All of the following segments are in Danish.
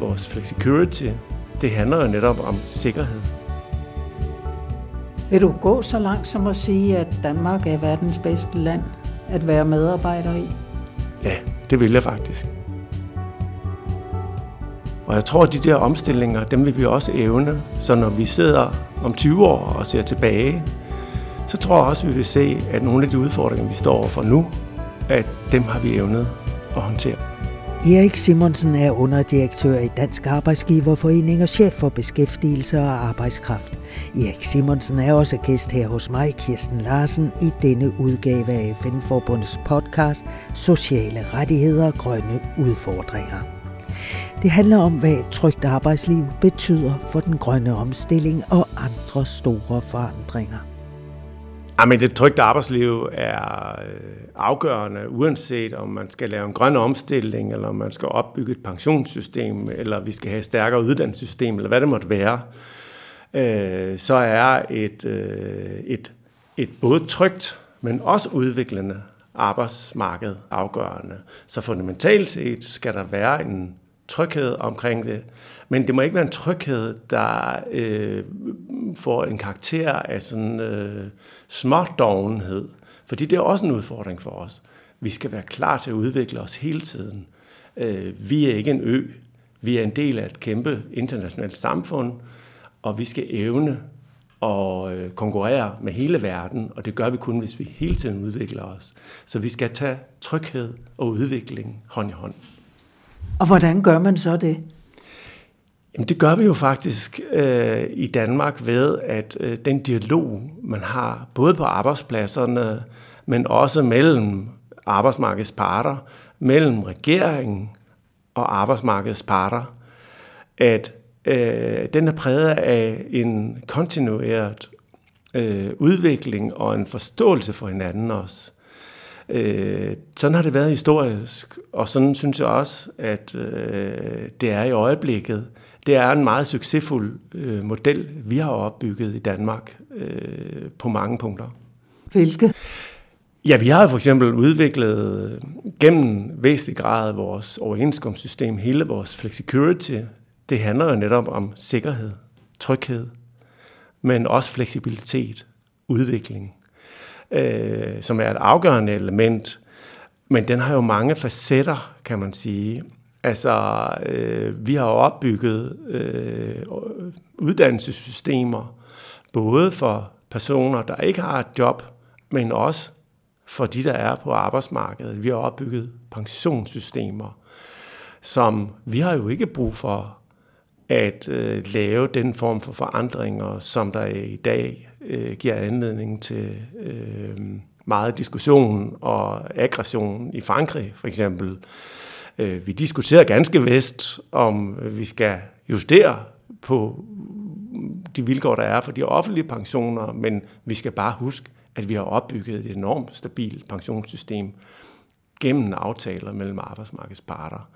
vores flexicurity, det handler jo netop om sikkerhed. Vil du gå så langt som at sige, at Danmark er verdens bedste land at være medarbejder i? Ja, det vil jeg faktisk. Og jeg tror, at de der omstillinger, dem vil vi også evne. Så når vi sidder om 20 år og ser tilbage, så tror jeg også, at vi vil se, at nogle af de udfordringer, vi står overfor nu, at dem har vi evnet at håndtere. Erik Simonsen er underdirektør i Dansk Arbejdsgiverforening og chef for beskæftigelse og arbejdskraft. Erik Simonsen er også gæst her hos mig, Kirsten Larsen, i denne udgave af FN-forbundets podcast Sociale rettigheder og grønne udfordringer. Det handler om, hvad et trygt arbejdsliv betyder for den grønne omstilling og andre store forandringer. Jamen, det trygte arbejdsliv er øh, afgørende, uanset om man skal lave en grøn omstilling, eller om man skal opbygge et pensionssystem, eller vi skal have et stærkere uddannelsessystem, eller hvad det måtte være. Øh, så er et, øh, et, et både trygt, men også udviklende arbejdsmarked afgørende. Så fundamentalt set skal der være en tryghed omkring det. Men det må ikke være en tryghed, der øh, får en karakter af sådan øh, smådovenhed. Fordi det er også en udfordring for os. Vi skal være klar til at udvikle os hele tiden. Øh, vi er ikke en ø. Vi er en del af et kæmpe internationalt samfund, og vi skal evne at øh, konkurrere med hele verden, og det gør vi kun, hvis vi hele tiden udvikler os. Så vi skal tage tryghed og udvikling hånd i hånd. Og hvordan gør man så det? Jamen, det gør vi jo faktisk øh, i Danmark ved, at øh, den dialog, man har, både på arbejdspladserne, men også mellem arbejdsmarkedets parter, mellem regeringen og arbejdsmarkedets parter, at øh, den er præget af en kontinueret øh, udvikling og en forståelse for hinanden også. Øh, sådan har det været historisk, og sådan synes jeg også, at øh, det er i øjeblikket. Det er en meget succesfuld øh, model, vi har opbygget i Danmark øh, på mange punkter. Hvilke? Ja, vi har for eksempel udviklet gennem væsentlig grad vores overenskomstsystem, hele vores flexicurity. Det handler jo netop om sikkerhed, tryghed, men også fleksibilitet, udvikling øh, som er et afgørende element. Men den har jo mange facetter, kan man sige. Altså, øh, vi har opbygget øh, uddannelsessystemer, både for personer, der ikke har et job, men også for de, der er på arbejdsmarkedet. Vi har opbygget pensionssystemer, som vi har jo ikke brug for at øh, lave den form for forandringer, som der i dag øh, giver anledning til øh, meget diskussion og aggression i Frankrig for eksempel. Øh, vi diskuterer ganske vist, om vi skal justere på de vilkår, der er for de offentlige pensioner, men vi skal bare huske, at vi har opbygget et enormt stabilt pensionssystem gennem aftaler mellem arbejdsmarkedets parter.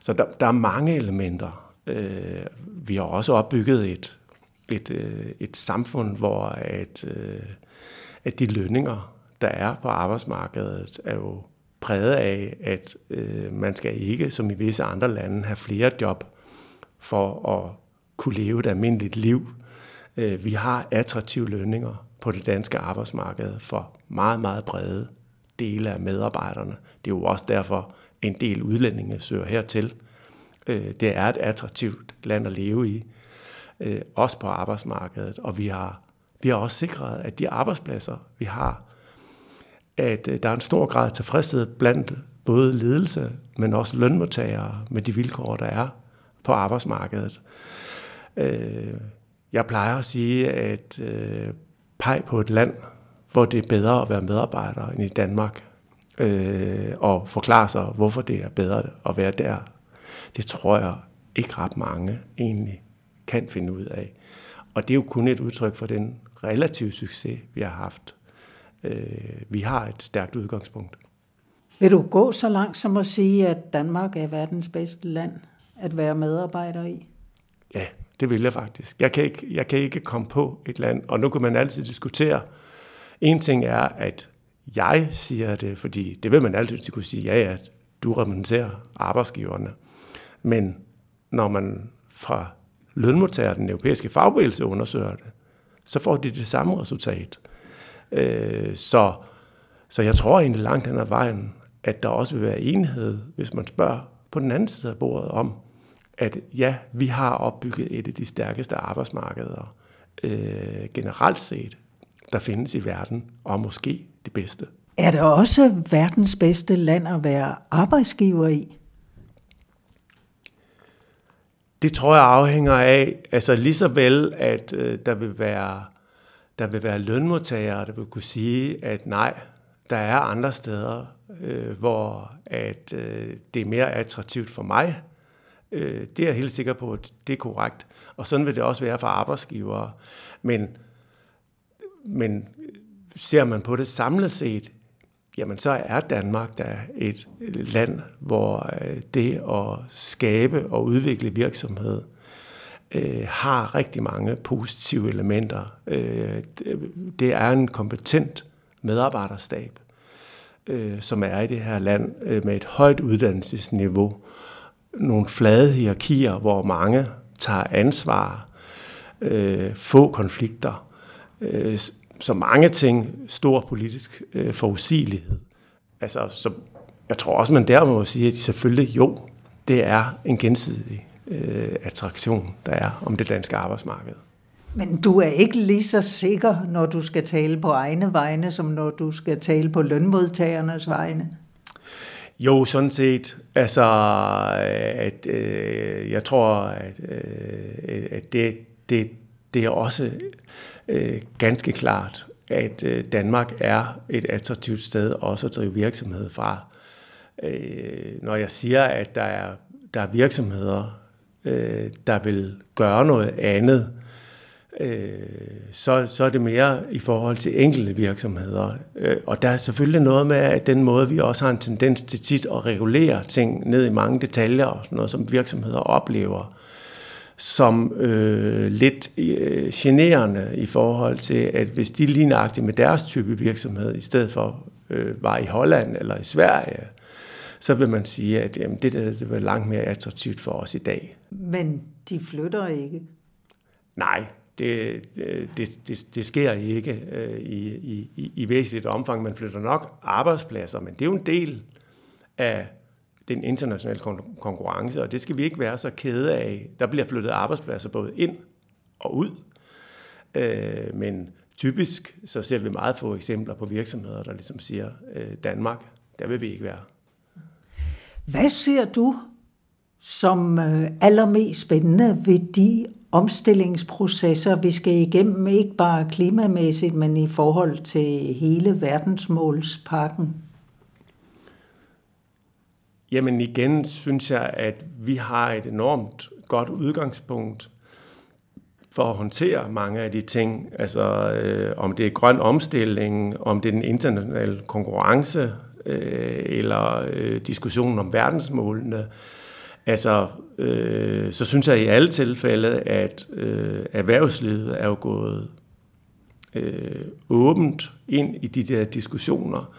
Så der, der er mange elementer. Øh, vi har også opbygget et et, øh, et samfund, hvor at, øh, at de lønninger, der er på arbejdsmarkedet, er jo præget af, at øh, man skal ikke, som i visse andre lande, have flere job for at kunne leve et almindeligt liv. Øh, vi har attraktive lønninger på det danske arbejdsmarked for meget, meget brede dele af medarbejderne. Det er jo også derfor, en del udlændinge søger hertil. Øh, det er et attraktivt land at leve i øh, også på arbejdsmarkedet, og vi har, vi har også sikret, at de arbejdspladser, vi har, at øh, der er en stor grad af tilfredshed blandt både ledelse, men også lønmodtagere med de vilkår, der er på arbejdsmarkedet. Øh, jeg plejer at sige, at øh, peg på et land, hvor det er bedre at være medarbejder end i Danmark, øh, og forklare sig, hvorfor det er bedre at være der. Det tror jeg ikke ret mange egentlig kan finde ud af. Og det er jo kun et udtryk for den relative succes, vi har haft. Øh, vi har et stærkt udgangspunkt. Vil du gå så langt som at sige, at Danmark er verdens bedste land at være medarbejder i? Ja, det vil jeg faktisk. Jeg kan ikke, jeg kan ikke komme på et land, og nu kan man altid diskutere. En ting er, at jeg siger det, fordi det vil man altid kunne sige, ja, at du repræsenterer arbejdsgiverne. Men når man fra lønmodtager, den europæiske fagbevægelse, undersøger det, så får de det samme resultat. Øh, så, så jeg tror egentlig langt hen ad vejen, at der også vil være enighed, hvis man spørger på den anden side af bordet om, at ja, vi har opbygget et af de stærkeste arbejdsmarkeder øh, generelt set, der findes i verden, og måske det bedste. Er det også verdens bedste land at være arbejdsgiver i? Det tror jeg afhænger af, altså lige så vel, at øh, der vil være der vil være lønmodtagere, der vil kunne sige, at nej, der er andre steder, øh, hvor at øh, det er mere attraktivt for mig. Øh, det er jeg helt sikker på, at det er korrekt. Og sådan vil det også være for arbejdsgivere. Men, men ser man på det samlet set, jamen så er Danmark da et land, hvor øh, det at skabe og udvikle virksomhed øh, har rigtig mange positive elementer. Øh, det er en kompetent medarbejderstab, øh, som er i det her land øh, med et højt uddannelsesniveau. Nogle flade hierarkier, hvor mange tager ansvar, øh, få konflikter, øh, så mange ting, stor politisk øh, forudsigelighed. Altså, så jeg tror også, man der må sige, at selvfølgelig jo, det er en gensidig øh, attraktion, der er om det danske arbejdsmarked. Men du er ikke lige så sikker, når du skal tale på egne vegne, som når du skal tale på lønmodtagernes vegne? Jo, sådan set. Altså, at, øh, jeg tror, at, øh, at det, det, det er også øh, ganske klart, at øh, Danmark er et attraktivt sted også at drive virksomhed fra. Øh, når jeg siger, at der er, der er virksomheder, øh, der vil gøre noget andet, øh, så, så er det mere i forhold til enkelte virksomheder. Øh, og der er selvfølgelig noget med, at den måde, vi også har en tendens til tit at regulere ting ned i mange detaljer, og sådan noget, som virksomheder oplever, som øh, lidt øh, generende i forhold til, at hvis de lignagtigt med deres type virksomhed, i stedet for øh, var i Holland eller i Sverige, så vil man sige, at jamen, det, der, det var langt mere attraktivt for os i dag. Men de flytter ikke? Nej, det, det, det, det sker ikke øh, i, i, i væsentligt omfang. Man flytter nok arbejdspladser, men det er jo en del af den internationale konkurrence, og det skal vi ikke være så kede af. Der bliver flyttet arbejdspladser både ind og ud, øh, men typisk så ser vi meget få eksempler på virksomheder, der ligesom siger, øh, Danmark, der vil vi ikke være. Hvad ser du som øh, allermest spændende ved de omstillingsprocesser, vi skal igennem, ikke bare klimamæssigt, men i forhold til hele verdensmålspakken? Jamen igen synes jeg, at vi har et enormt godt udgangspunkt for at håndtere mange af de ting, altså øh, om det er grøn omstilling, om det er den internationale konkurrence, øh, eller øh, diskussionen om verdensmålene. Altså, øh, så synes jeg i alle tilfælde, at øh, erhvervslivet er jo gået øh, åbent ind i de der diskussioner,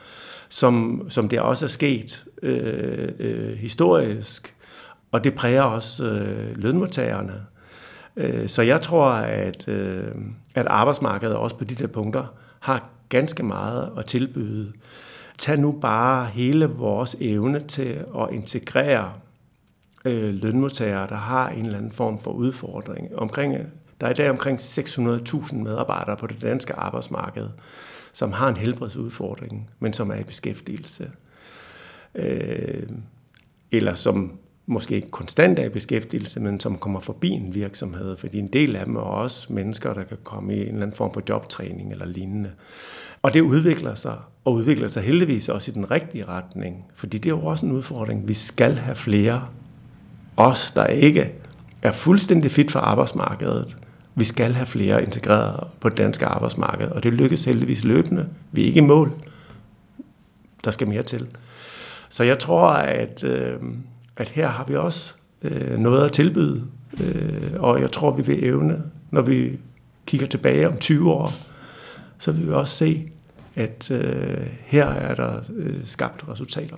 som, som det også er sket øh, øh, historisk, og det præger også øh, lønmodtagerne. Øh, så jeg tror, at, øh, at arbejdsmarkedet også på de der punkter har ganske meget at tilbyde. Tag nu bare hele vores evne til at integrere øh, lønmodtagere, der har en eller anden form for udfordring. Omkring, der er i dag omkring 600.000 medarbejdere på det danske arbejdsmarked, som har en helbredsudfordring, men som er i beskæftigelse. Øh, eller som måske ikke konstant er i beskæftigelse, men som kommer forbi en virksomhed, fordi en del af dem er også mennesker, der kan komme i en eller anden form for jobtræning eller lignende. Og det udvikler sig, og udvikler sig heldigvis også i den rigtige retning, fordi det er jo også en udfordring. Vi skal have flere, os der ikke er fuldstændig fit for arbejdsmarkedet, vi skal have flere integreret på det danske arbejdsmarked, og det lykkes heldigvis løbende. Vi er ikke i mål. Der skal mere til. Så jeg tror, at, øh, at her har vi også øh, noget at tilbyde, øh, og jeg tror, vi vil evne, når vi kigger tilbage om 20 år, så vil vi også se, at øh, her er der øh, skabt resultater.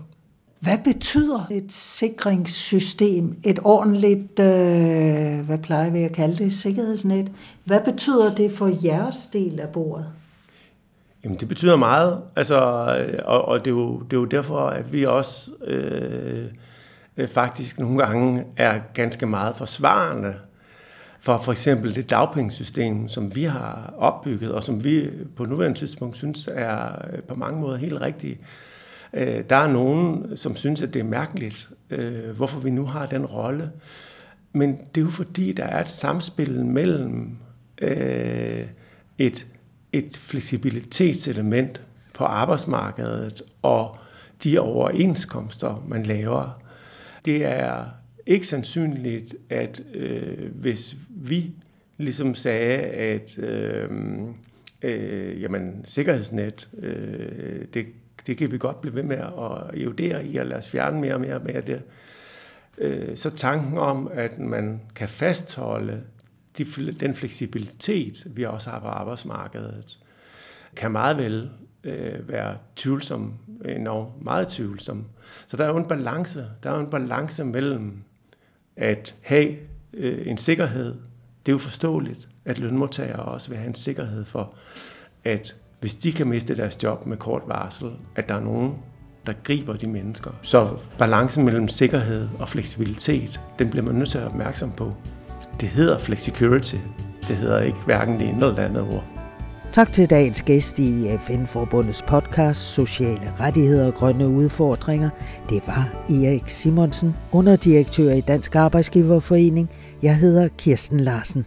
Hvad betyder et sikringssystem, et ordentligt, øh, hvad plejer vi at kalde det, sikkerhedsnet? Hvad betyder det for jeres del af bordet? Jamen, det betyder meget, altså, øh, og, og det, er jo, det er jo derfor, at vi også øh, øh, faktisk nogle gange er ganske meget forsvarende for for eksempel det dagpengesystem, som vi har opbygget, og som vi på nuværende tidspunkt synes er øh, på mange måder helt rigtigt. Øh, der er nogen, som synes, at det er mærkeligt, øh, hvorfor vi nu har den rolle. Men det er jo fordi, der er et samspil mellem øh, et, et fleksibilitetselement på arbejdsmarkedet og de overenskomster, man laver. Det er ikke sandsynligt, at øh, hvis vi ligesom sagde, at øh, øh, jamen, sikkerhedsnet, øh, det, det kan vi godt blive ved med at evidere i og lade os fjerne mere og mere med det. Øh, så tanken om, at man kan fastholde de, den fleksibilitet, vi også har på arbejdsmarkedet, kan meget vel øh, være tvivlsom, endnu meget tvivlsom. Så der er jo en balance, der er jo en balance mellem at have øh, en sikkerhed. Det er jo forståeligt, at lønmodtagere også vil have en sikkerhed for, at hvis de kan miste deres job med kort varsel, at der er nogen, der griber de mennesker. Så balancen mellem sikkerhed og fleksibilitet, den bliver man nødt til at være opmærksom på. Det hedder flexicurity. Det hedder ikke hverken det ene eller det andet ord. Tak til dagens gæst i FN-forbundets podcast Sociale rettigheder og grønne udfordringer. Det var Erik Simonsen, underdirektør i Dansk Arbejdsgiverforening. Jeg hedder Kirsten Larsen.